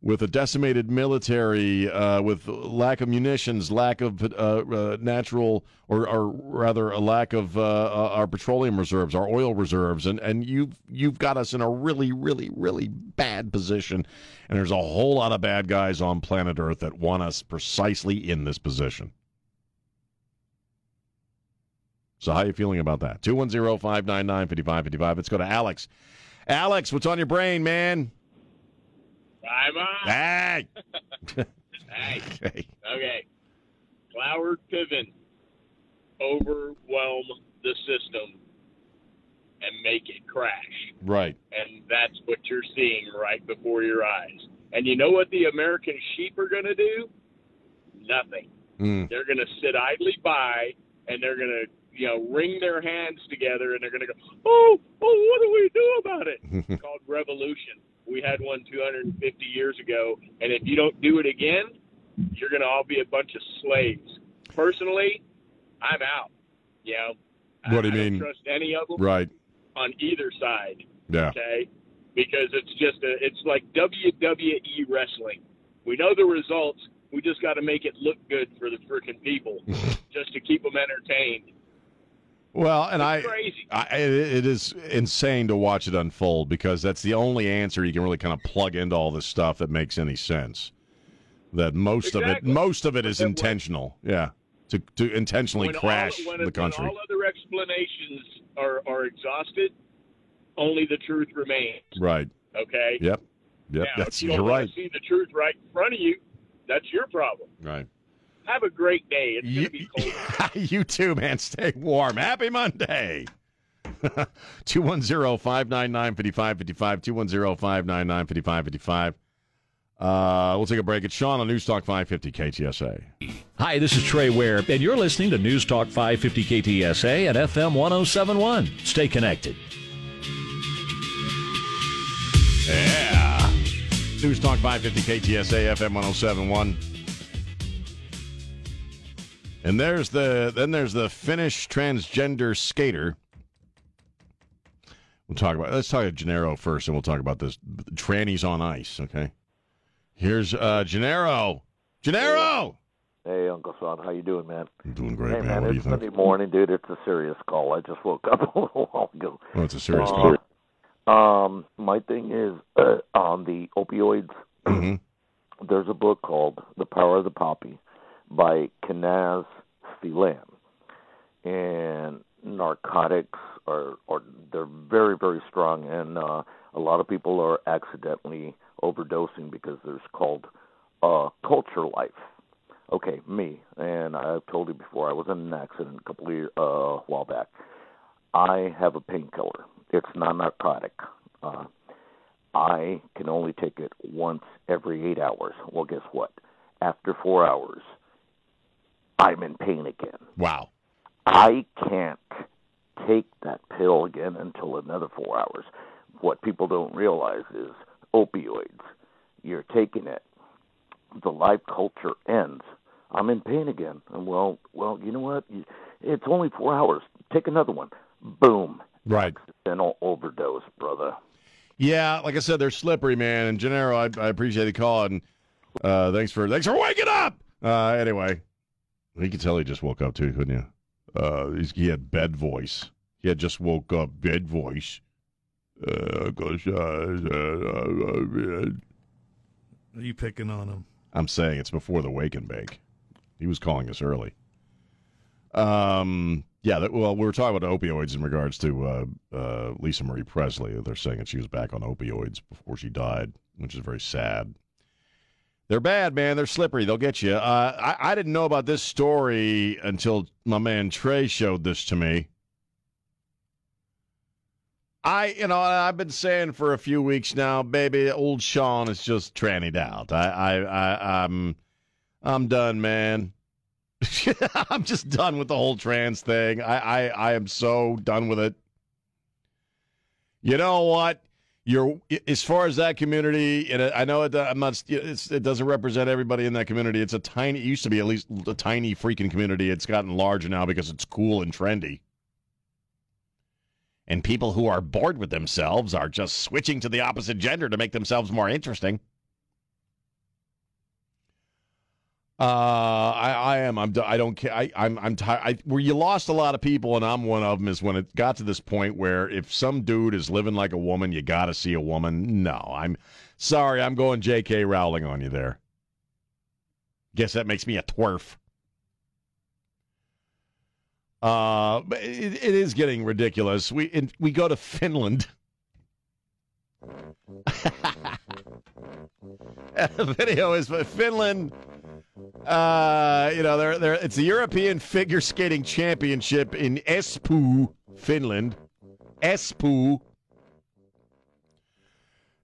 with a decimated military, uh, with lack of munitions, lack of uh, uh natural, or, or, rather, a lack of uh, uh, our petroleum reserves, our oil reserves, and and you've you've got us in a really, really, really bad position. And there's a whole lot of bad guys on planet Earth that want us precisely in this position. So how are you feeling about that? 210-599-5555. Let's go to Alex. Alex, what's on your brain, man? I'm on. Hey. hey. Okay. Cloward Piven overwhelm the system and make it crash. Right. And that's what you're seeing right before your eyes. And you know what the American sheep are going to do? Nothing. Mm. They're going to sit idly by and they're going to you know, wring their hands together and they're going to go, oh, oh, what do we do about it? it's called revolution. We had one 250 years ago, and if you don't do it again, you're going to all be a bunch of slaves. Personally, I'm out. You know, what do you I mean? trust any of them. Right. On either side. Yeah. Okay. Because it's just a, it's like WWE wrestling. We know the results. We just got to make it look good for the freaking people, just to keep them entertained. Well, and I, crazy. I, it is insane to watch it unfold because that's the only answer you can really kind of plug into all this stuff that makes any sense. That most exactly. of it, most of it is intentional. yeah, to to intentionally crash all, when, the country. When all other explanations are are exhausted, only the truth remains. Right. Okay. Yep. Yep. Now, that's you you're right. See the truth right in front of you. That's your problem. Right. Have a great day. It's going You, to be cold. you too, man. Stay warm. Happy Monday. 210 599 5555. 210 599 5555. Uh, we'll take a break. It's Sean on News Talk 550 KTSA. Hi, this is Trey Ware, and you're listening to News Talk 550 KTSA and FM 1071. Stay connected. Yeah. News Talk 550 KTSA FM 1071. And there's the then there's the Finnish transgender skater. We'll talk about let's talk about Gennaro first and we'll talk about this trannies on ice, okay? Here's uh Gennaro. Gennaro! Hey, Uncle Son, how you doing, man? I'm doing great, hey, man. man, What do you it's think? Sunday morning, dude. It's a serious call. I just woke up a little while ago. Oh, it's a serious Um, call. Um, my thing is uh, on the opioids. hmm There's a book called The Power of the Poppy by Kenaz Filan, and narcotics are, are they're very very strong, and uh, a lot of people are accidentally overdosing because there's called uh, culture life. Okay, me, and I've told you before, I was in an accident a couple of years, uh, while back. I have a painkiller. It's not narcotic. Uh, I can only take it once every eight hours. Well, guess what? After four hours, I'm in pain again. Wow. I can't take that pill again until another four hours. What people don't realize is opioids. You're taking it. The life culture ends. I'm in pain again. And well, well, you know what? It's only four hours. Take another one. Boom. Right. Accidental overdose, brother. Yeah, like I said, they're slippery, man. And Gennaro, I, I appreciate the call and uh, thanks for thanks for waking up. Uh, anyway, you could tell he just woke up too, couldn't you? Uh, he had bed voice. He had just woke up bed voice. Uh, 'cause, uh, uh, uh, Are you picking on him? I'm saying it's before the wake and bake. He was calling us early. Um, yeah, that, well, we were talking about opioids in regards to uh, uh, Lisa Marie Presley. They're saying that she was back on opioids before she died, which is very sad. They're bad, man. They're slippery. They'll get you. Uh, I, I didn't know about this story until my man Trey showed this to me. I, you know, I've been saying for a few weeks now, baby, old Sean is just trannied out. I, I, I I'm, I'm done, man. I'm just done with the whole trans thing. I, I, I am so done with it. You know what? You're as far as that community, and I know it, I'm not. it doesn't represent everybody in that community. It's a tiny. It used to be at least a tiny freaking community. It's gotten larger now because it's cool and trendy. And people who are bored with themselves are just switching to the opposite gender to make themselves more interesting. Uh, I, I am. I'm. I don't care. I, I'm. I'm tired. Where you lost a lot of people, and I'm one of them. Is when it got to this point where if some dude is living like a woman, you got to see a woman. No, I'm sorry. I'm going J.K. Rowling on you there. Guess that makes me a twerf. Uh, but it, it is getting ridiculous. We in, we go to Finland. the video is Finland. Uh, you know, they're, they're, it's the European Figure Skating Championship in Espoo, Finland. Espoo.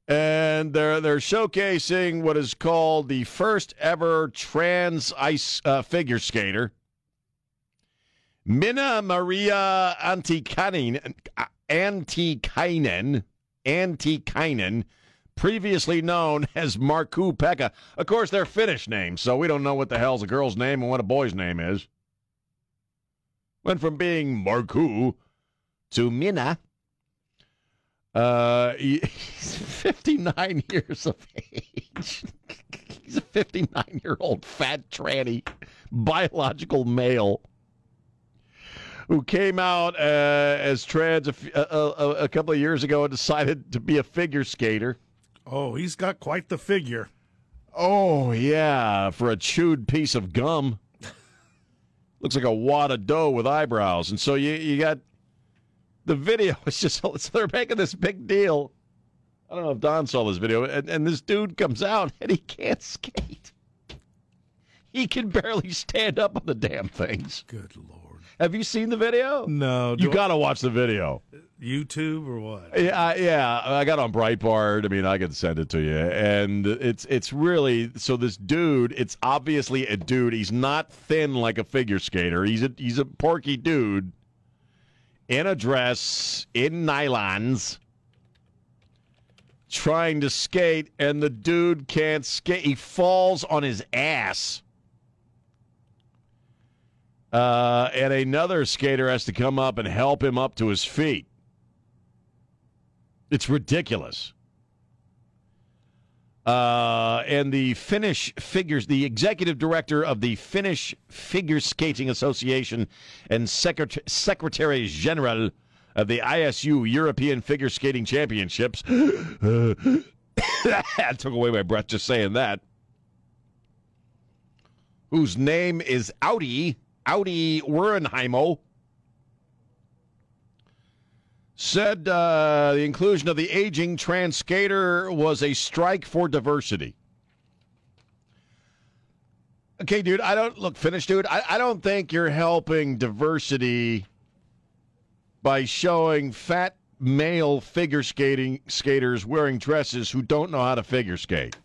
And they're they're showcasing what is called the first ever trans ice uh, figure skater. Minna Maria Antikainen, Antikainen, Antikainen, previously known as Markku Pekka. Of course, they're Finnish names, so we don't know what the hell's a girl's name and what a boy's name is. Went from being Markku to Minna. Uh, he's 59 years of age. he's a 59 year old fat tranny, biological male who came out uh, as trans a, a, a, couple of years ago and decided to be a figure skater. Oh, he's got quite the figure. Oh, yeah, for a chewed piece of gum. Looks like a wad of dough with eyebrows. And so you, you got the video. It's just, so they're making this big deal. I don't know if Don saw this video, and, and this dude comes out and he can't skate. He can barely stand up on the damn things. Good lord. Have you seen the video? No. You got to watch the video. YouTube or what? Yeah, yeah. I got on Breitbart. I mean, I can send it to you, and it's it's really so. This dude, it's obviously a dude. He's not thin like a figure skater. He's a he's a porky dude in a dress in nylons, trying to skate, and the dude can't skate. He falls on his ass uh, and another skater has to come up and help him up to his feet. It's ridiculous. Uh, and the Finnish figures, the executive director of the Finnish Figure Skating Association and Secret- Secretary General of the ISU European Figure Skating Championships. that took away my breath just saying that. Whose name is Audi Audi Wurenheimo said uh, the inclusion of the aging trans skater was a strike for diversity. Okay, dude, I don't look finished, dude. I, I don't think you're helping diversity by showing fat male figure skating skaters wearing dresses who don't know how to figure skate.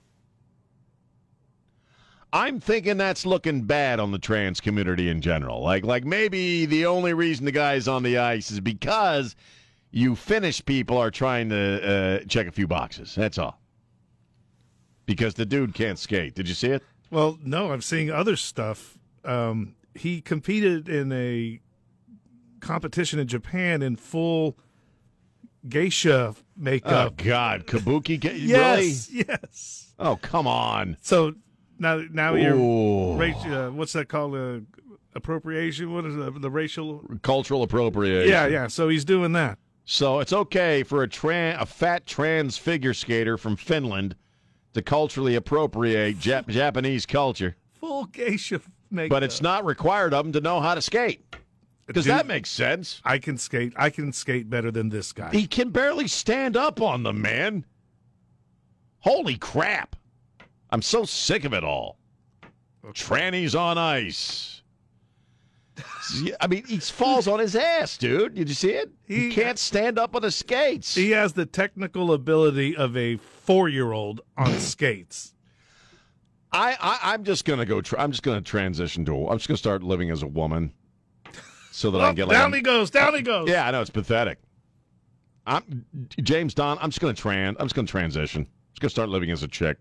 I'm thinking that's looking bad on the trans community in general. Like, like maybe the only reason the guy's on the ice is because you Finnish people are trying to uh, check a few boxes. That's all. Because the dude can't skate. Did you see it? Well, no. I'm seeing other stuff. Um, he competed in a competition in Japan in full geisha makeup. Oh God, kabuki. Ge- yes, really? yes. Oh come on. So now now you're uh, what's that called uh, appropriation what is it, the racial cultural appropriation yeah yeah so he's doing that so it's okay for a tran a fat trans figure skater from finland to culturally appropriate Jap- Japanese culture, Full geisha makeup. but it's not required of them to know how to skate. Because that makes sense. I can skate. I can skate better than this guy. He can barely stand up on them, man. Holy crap. I'm so sick of it all. Trannies on ice. I mean, he falls on his ass, dude. Did you see it? He, can't stand up on the skates. He has the technical ability of a four-year-old on skates. I, I I'm just gonna go. Tra- I'm just gonna transition to. I'm just gonna start living as a woman, so that I Oh, can get like. down a- he goes. Down he goes. Yeah, I know it's pathetic. I'm James Don. I'm just gonna trans. I'm just gonna transition. I'm Just gonna start living as a chick.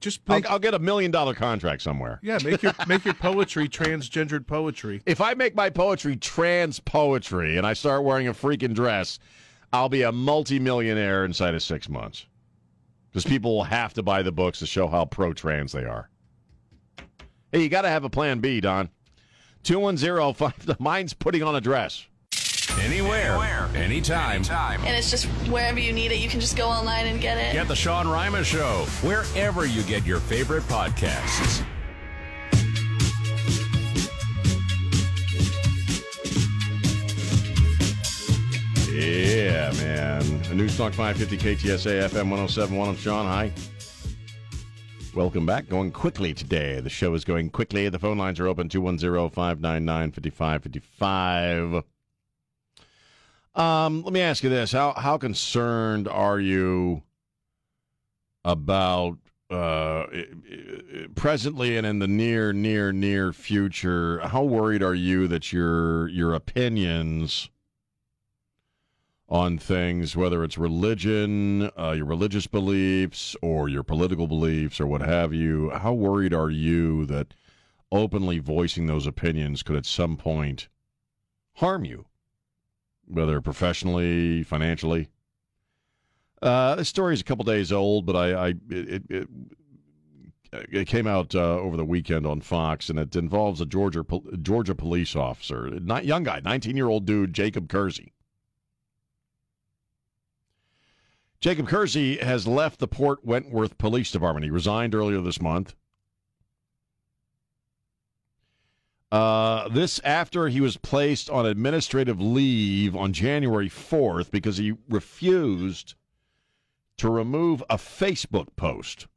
Just I'll, I'll get a million dollar contract somewhere. yeah, make your make your poetry transgendered poetry. If I make my poetry trans poetry and I start wearing a freaking dress, I'll be a multimillionaire inside of six months. Because people will have to buy the books to show how pro trans they are. Hey, you got to have a plan B, Don. 210 Mine's putting on a dress. Anywhere, anytime. And it's just wherever you need it, you can just go online and get it. Get the Sean Rima Show wherever you get your favorite podcasts. Yeah, man. A Newstalk 550 KTSA FM 1071. I'm Sean. Hi. Welcome back. Going quickly today. The show is going quickly. The phone lines are open 210 599 5555. Um, let me ask you this: How how concerned are you about uh, presently and in the near, near, near future? How worried are you that your your opinions on things, whether it's religion, uh, your religious beliefs, or your political beliefs, or what have you, how worried are you that openly voicing those opinions could at some point harm you? Whether professionally, financially. Uh, this story is a couple days old, but I, I it, it, it came out uh, over the weekend on Fox, and it involves a Georgia Georgia police officer, not young guy, nineteen year old dude, Jacob Kersey. Jacob Kersey has left the Port Wentworth Police Department. He resigned earlier this month. Uh, this after he was placed on administrative leave on January 4th because he refused to remove a Facebook post.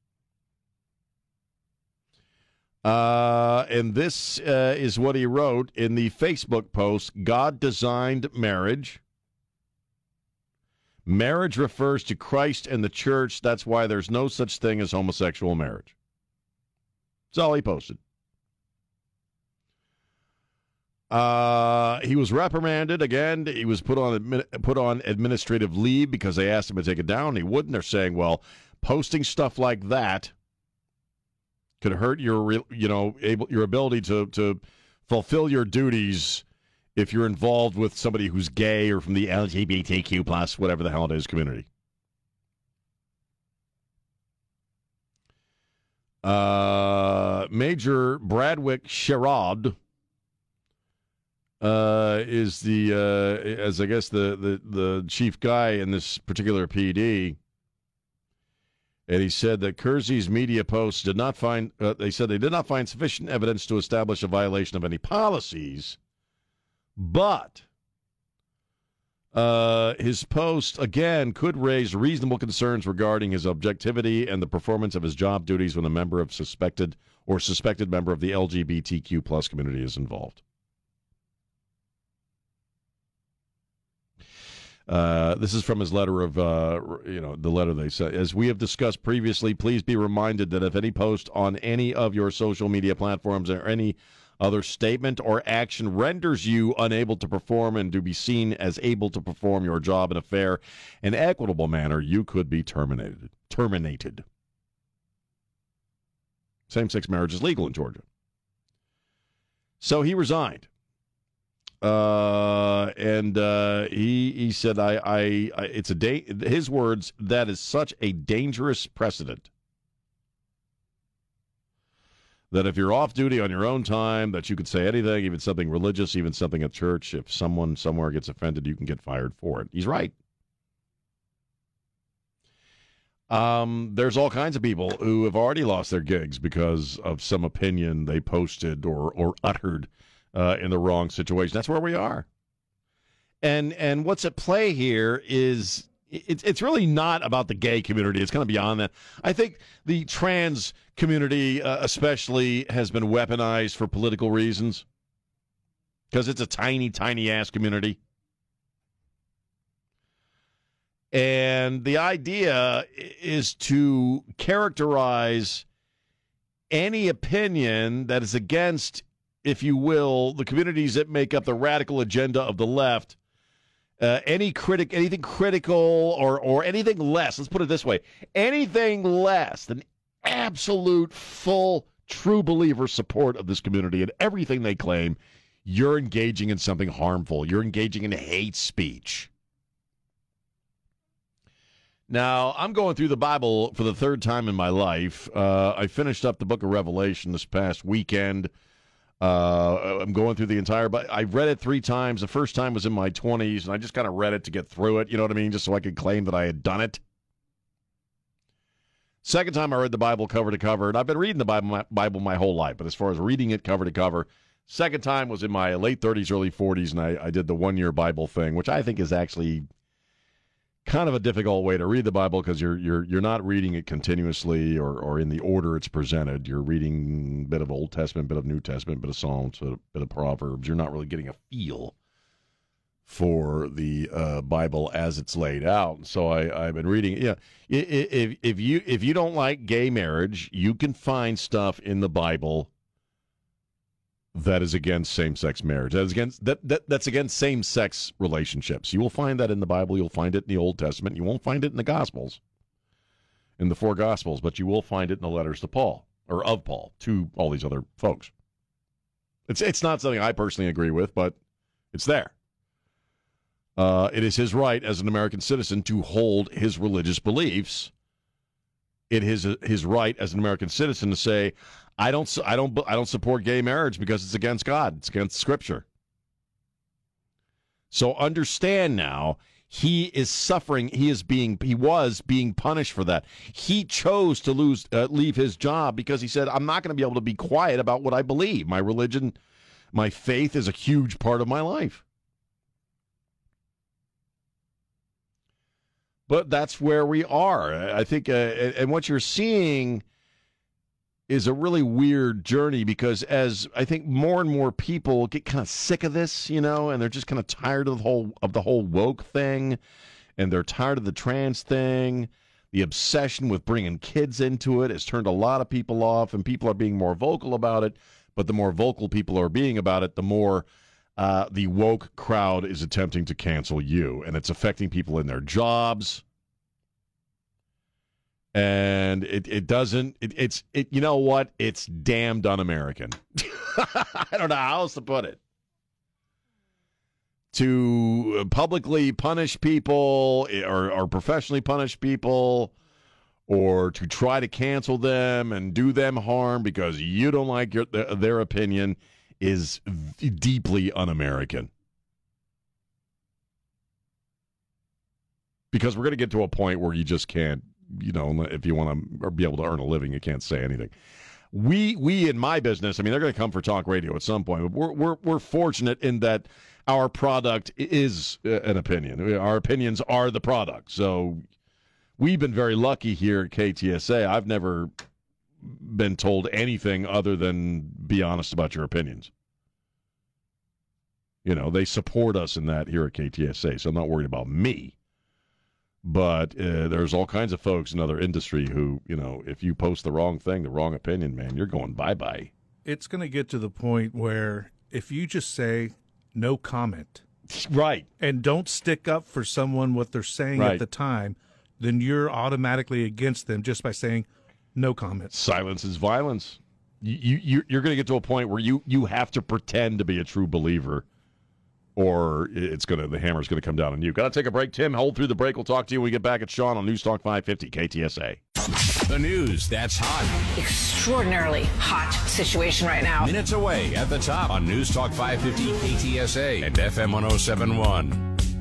Uh, and this uh, is what he wrote in the Facebook post God designed marriage. Marriage refers to Christ and the church. That's why there's no such thing as homosexual marriage. That's all he posted. Uh, he was reprimanded again. He was put on put on administrative leave because they asked him to take it down. He wouldn't. They're saying, well, posting stuff like that could hurt your you know able your ability to to fulfill your duties if you're involved with somebody who's gay or from the LGBTQ plus whatever the hell it is community. Uh, Major Bradwick Sherrod uh, is the uh, as I guess the, the the chief guy in this particular PD, and he said that Kersey's media posts did not find. Uh, they said they did not find sufficient evidence to establish a violation of any policies, but uh, his post again could raise reasonable concerns regarding his objectivity and the performance of his job duties when a member of suspected or suspected member of the LGBTQ plus community is involved. Uh, this is from his letter of, uh, you know, the letter they said. As we have discussed previously, please be reminded that if any post on any of your social media platforms or any other statement or action renders you unable to perform and to be seen as able to perform your job in a fair and equitable manner, you could be terminated. Terminated. Same-sex marriage is legal in Georgia. So he resigned. Uh, and uh, he he said, I, I, I it's a day. His words. That is such a dangerous precedent. That if you're off duty on your own time, that you could say anything, even something religious, even something at church. If someone somewhere gets offended, you can get fired for it. He's right. Um, there's all kinds of people who have already lost their gigs because of some opinion they posted or or uttered uh, in the wrong situation. That's where we are. And and what's at play here is it's it's really not about the gay community. It's kind of beyond that. I think the trans community, uh, especially, has been weaponized for political reasons because it's a tiny, tiny ass community. And the idea is to characterize any opinion that is against, if you will, the communities that make up the radical agenda of the left. Uh, any critic, anything critical or or anything less. Let's put it this way: anything less than absolute, full, true believer support of this community and everything they claim, you're engaging in something harmful. You're engaging in hate speech. Now, I'm going through the Bible for the third time in my life. Uh, I finished up the book of Revelation this past weekend. Uh, I'm going through the entire, but I've read it three times. The first time was in my 20s, and I just kind of read it to get through it. You know what I mean? Just so I could claim that I had done it. Second time I read the Bible cover to cover, and I've been reading the Bible my, Bible my whole life, but as far as reading it cover to cover, second time was in my late 30s, early 40s, and I, I did the one year Bible thing, which I think is actually kind of a difficult way to read the Bible because you're you're you're not reading it continuously or, or in the order it's presented. You're reading a bit of Old Testament, bit of New Testament, bit of Psalms, a bit of Proverbs. You're not really getting a feel for the uh, Bible as it's laid out. So I, I've been reading. Yeah, if if you if you don't like gay marriage, you can find stuff in the Bible that is against same-sex marriage. That is against that, that that's against same-sex relationships. You will find that in the Bible. You'll find it in the Old Testament. You won't find it in the Gospels, in the four Gospels, but you will find it in the letters to Paul or of Paul to all these other folks. It's it's not something I personally agree with, but it's there. Uh, it is his right as an American citizen to hold his religious beliefs. It is his right as an American citizen to say, I don't I don't I don't support gay marriage because it's against God. It's against scripture. So understand now, he is suffering. He is being he was being punished for that. He chose to lose uh, leave his job because he said, "I'm not going to be able to be quiet about what I believe. My religion, my faith is a huge part of my life." But that's where we are. I think, uh, and what you're seeing is a really weird journey because as I think more and more people get kind of sick of this, you know, and they're just kind of tired of the whole of the whole woke thing, and they're tired of the trans thing. The obsession with bringing kids into it has turned a lot of people off, and people are being more vocal about it. But the more vocal people are being about it, the more uh, the woke crowd is attempting to cancel you, and it's affecting people in their jobs. And it, it doesn't it, it's it you know what? It's damned un-american. I don't know how else to put it. To publicly punish people or, or professionally punish people or to try to cancel them and do them harm because you don't like your, their opinion is deeply un-american because we're going to get to a point where you just can't you know, if you want to be able to earn a living, you can't say anything. We we in my business, I mean, they're going to come for talk radio at some point. But we're we're we're fortunate in that our product is uh, an opinion. Our opinions are the product. So we've been very lucky here at KTSA. I've never been told anything other than be honest about your opinions. You know, they support us in that here at KTSA, so I'm not worried about me. But uh, there's all kinds of folks in other industry who, you know, if you post the wrong thing, the wrong opinion, man, you're going bye bye. It's going to get to the point where if you just say no comment, right, and don't stick up for someone what they're saying Right. at the time, then you're automatically against them just by saying no comment. Silence is violence. You, you you're going to get to a point where you you have to pretend to be a true believer, or it's gonna the hammer's going to come down on you. Got to take a break, Tim. Hold through the break. We'll talk to you when we get back at Sean on News Talk 550 KTSA. The news that's hot. Extraordinarily hot situation right now. Minutes away at the top on News Talk 550 KTSA and FM 1071.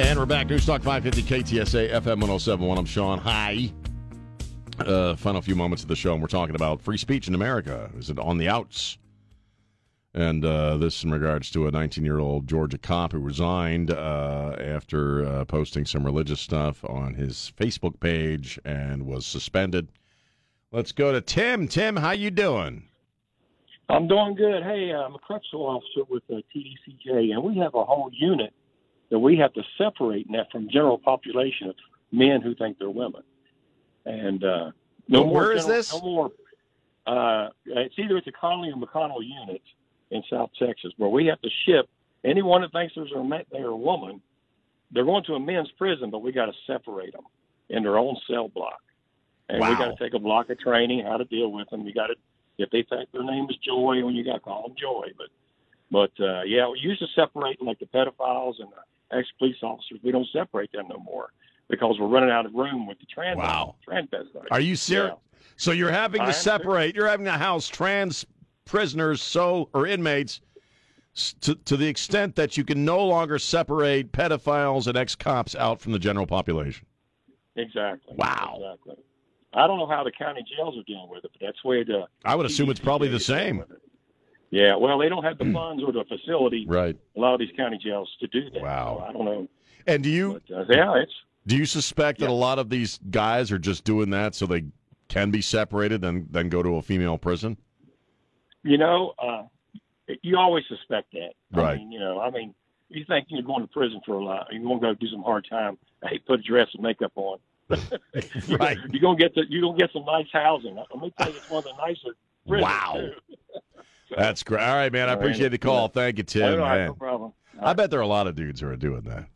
And we're back. Newstalk 550 KTSA FM 1071. I'm Sean. Hi. Uh, final few moments of the show, and we're talking about free speech in America. Is it on the outs? And uh, this in regards to a 19 year old Georgia cop who resigned uh, after uh, posting some religious stuff on his Facebook page and was suspended. Let's go to Tim. Tim, how you doing? I'm doing good. Hey, I'm a correctional officer with TDCJ, and we have a whole unit that we have to separate that from general population of men who think they're women. And uh, no Well, more. where is general- this? No more. Uh, it's either at the Connally or McConnell unit in South Texas, where we have to ship anyone that thinks there's a they're a woman. They're going to a men's prison, but we got to separate them in their own cell block, and we got to take a block of training how to deal with them. You got to if they think their name is Joy, when you got to call them Joy. But but uh, yeah, we used to separate like the pedophiles and the ex police officers. We don't separate them no more because we're running out of room with the trans Wow. transvestites. Are you serious? So you're having I to separate. You're having to house trans prisoners, so or inmates, to to the extent that you can no longer separate pedophiles and ex cops out from the general population. Exactly. Wow. Exactly. I don't know how the county jails are dealing with it, but that's the way the I would assume it's probably the same. Yeah, well, they don't have the funds or the facility. Right. A lot of these county jails to do that. Wow. So I don't know. And do you? Uh, yeah, it's Do you suspect that a lot of these guys are just doing that so they can be separated and then go to a female prison? you know, uh, you always suspect that. I Right. mean, you know, I mean, you think you're going to prison for a lot. You want to go do some hard time. Hey, put a dress and makeup on. right. You're gonna get the, you're gonna get some nice housing. Let me tell you, it's one of the nicer. prisons, Wow. too. That's great. All right, man. I appreciate the call. Thank you, Tim. All right, man. no problem. I bet there are a lot of dudes who are doing that.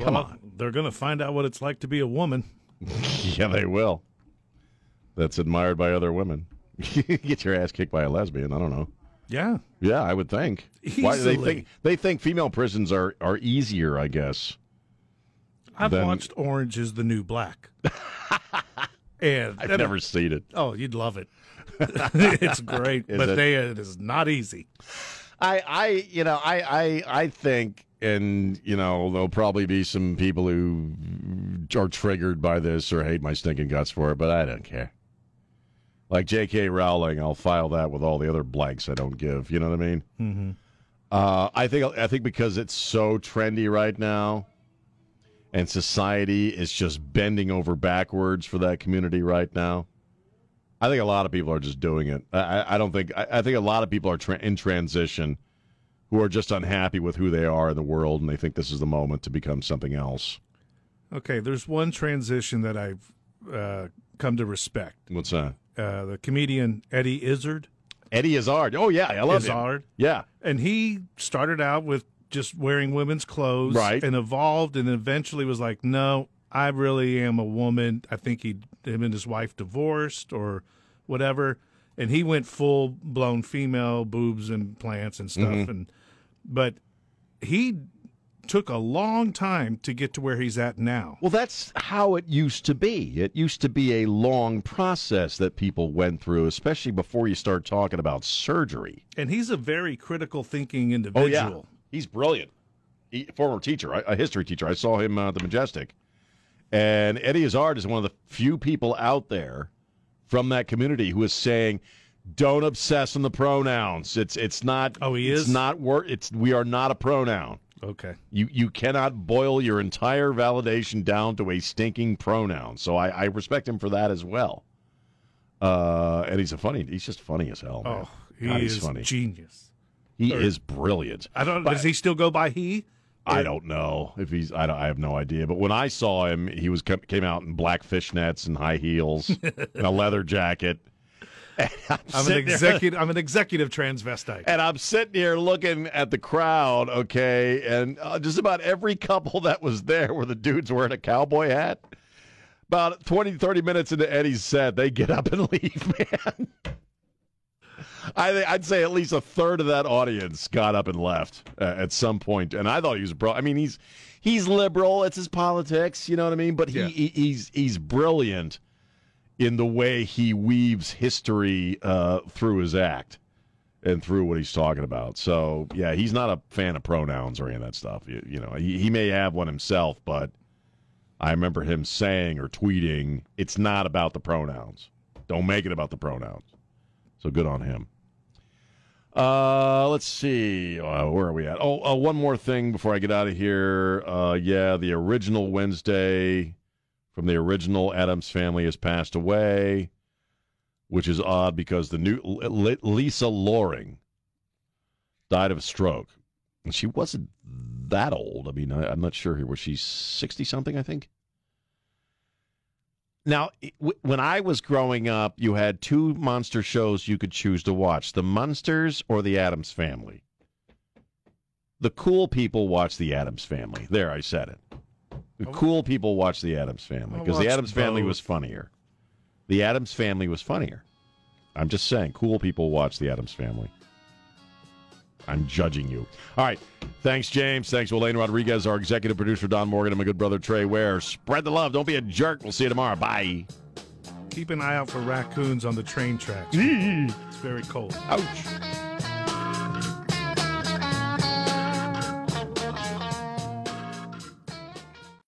Come on. They're going to find out what it's like to be a woman. Yeah, they will. That's admired by other women. Get your ass kicked by a lesbian. I don't know. Yeah. Yeah, I would think. Why do they think they think female prisons are are easier? I guess. I've Then- watched Orange is the New Black. and I've never seen it. Oh, you'd love it. it's great, Is but it? they it is not easy. I, I, you know, I, I, I think, and you know, there'll probably be some people who are triggered by this or hate my stinking guts for it, but I don't care. Like J.K. Rowling, I'll file that with all the other blanks I don't give. You know what I mean? Mm-hmm. Uh, I think, I think because it's so trendy right now, and society is just bending over backwards for that community right now. I think a lot of people are just doing it. I, I- don't think. I, I think a lot of people are tra- in transition, who are just unhappy with who they are in the world, and they think this is the moment to become something else. Okay, there's one transition that I've uh, come to respect. What's that? Uh, the comedian Eddie Izzard. Eddie Izzard. Oh yeah, I love him. Izzard. Yeah, and he started out with just wearing women's clothes, Right. And evolved, and eventually was like, no, I really am a woman. I think he, him and his wife divorced or whatever, and he went full blown female boobs and plants and stuff, Mhm. and but he took a long time to get to where he's at now. Well, that's how it used to be. It used to be a long process that people went through, especially before you start talking about surgery. And he's a very critical thinking individual. Oh yeah, he's brilliant. He, former teacher, a history teacher. I saw him uh, at the Majestic, and Eddie Izzard is one of the few people out there from that community who is saying, "Don't obsess on the pronouns. It's it's not. Oh, he It's is? not work. It's we are not a pronoun. Okay. You you cannot boil your entire validation down to a stinking pronoun. So I, I respect him for that as well. Uh, and he's a funny. He's just funny as hell. Man. Oh, he God, he's is funny. genius. He Or- is brilliant. I don't. But- does he still go by he? I don't know if he's. I, don't, I have no idea. But when I saw him, he was came out in black fishnets and high heels and a leather jacket. I'm, I'm an sitting there- executive. I'm an executive transvestite. and I'm sitting here looking at the crowd, okay, and uh, just about every couple that was there were the dudes wearing a cowboy hat. About 20, 30 minutes into Eddie's set, they get up and leave, man. I think I'd say at least a third of that audience got up and left uh, at some point, and I thought he was bro. I mean, he's he's liberal. It's his politics, you know what I mean. But he, Yeah. he he's he's brilliant in the way he weaves history uh, through his act. and through what he's talking about. So yeah, he's not a fan of pronouns or any of that stuff. You, you know, he, he may have one himself, but I remember him saying or tweeting, "It's not about the pronouns. Don't make it about the pronouns." So good on him. Uh, let's see. Uh, where are we at? Oh, uh, one more thing before I get out of here. Uh, yeah, the original Wednesday from the original Addams family has passed away, which is odd because the new Lisa Loring died of a stroke, and she wasn't that old. I mean, I, I'm not sure here. Was she sixty something? I think. Now, when I was growing up, you had two monster shows you could choose to watch the Munsters or the Addams Family. The cool people watch the Addams Family. There, I said it. The cool people watch the Addams Family because the Addams Family both. was funnier. The Addams Family was funnier. I'm just saying, cool people watch the Addams Family. I'm judging you. All right. Thanks, James. Thanks, Elaine Rodriguez, our executive producer, Don Morgan, and my good brother, Trey Ware. Spread the love. Don't be a jerk. We'll see you tomorrow. Bye. Keep an eye out for raccoons on the train tracks. it's very cold. Ouch.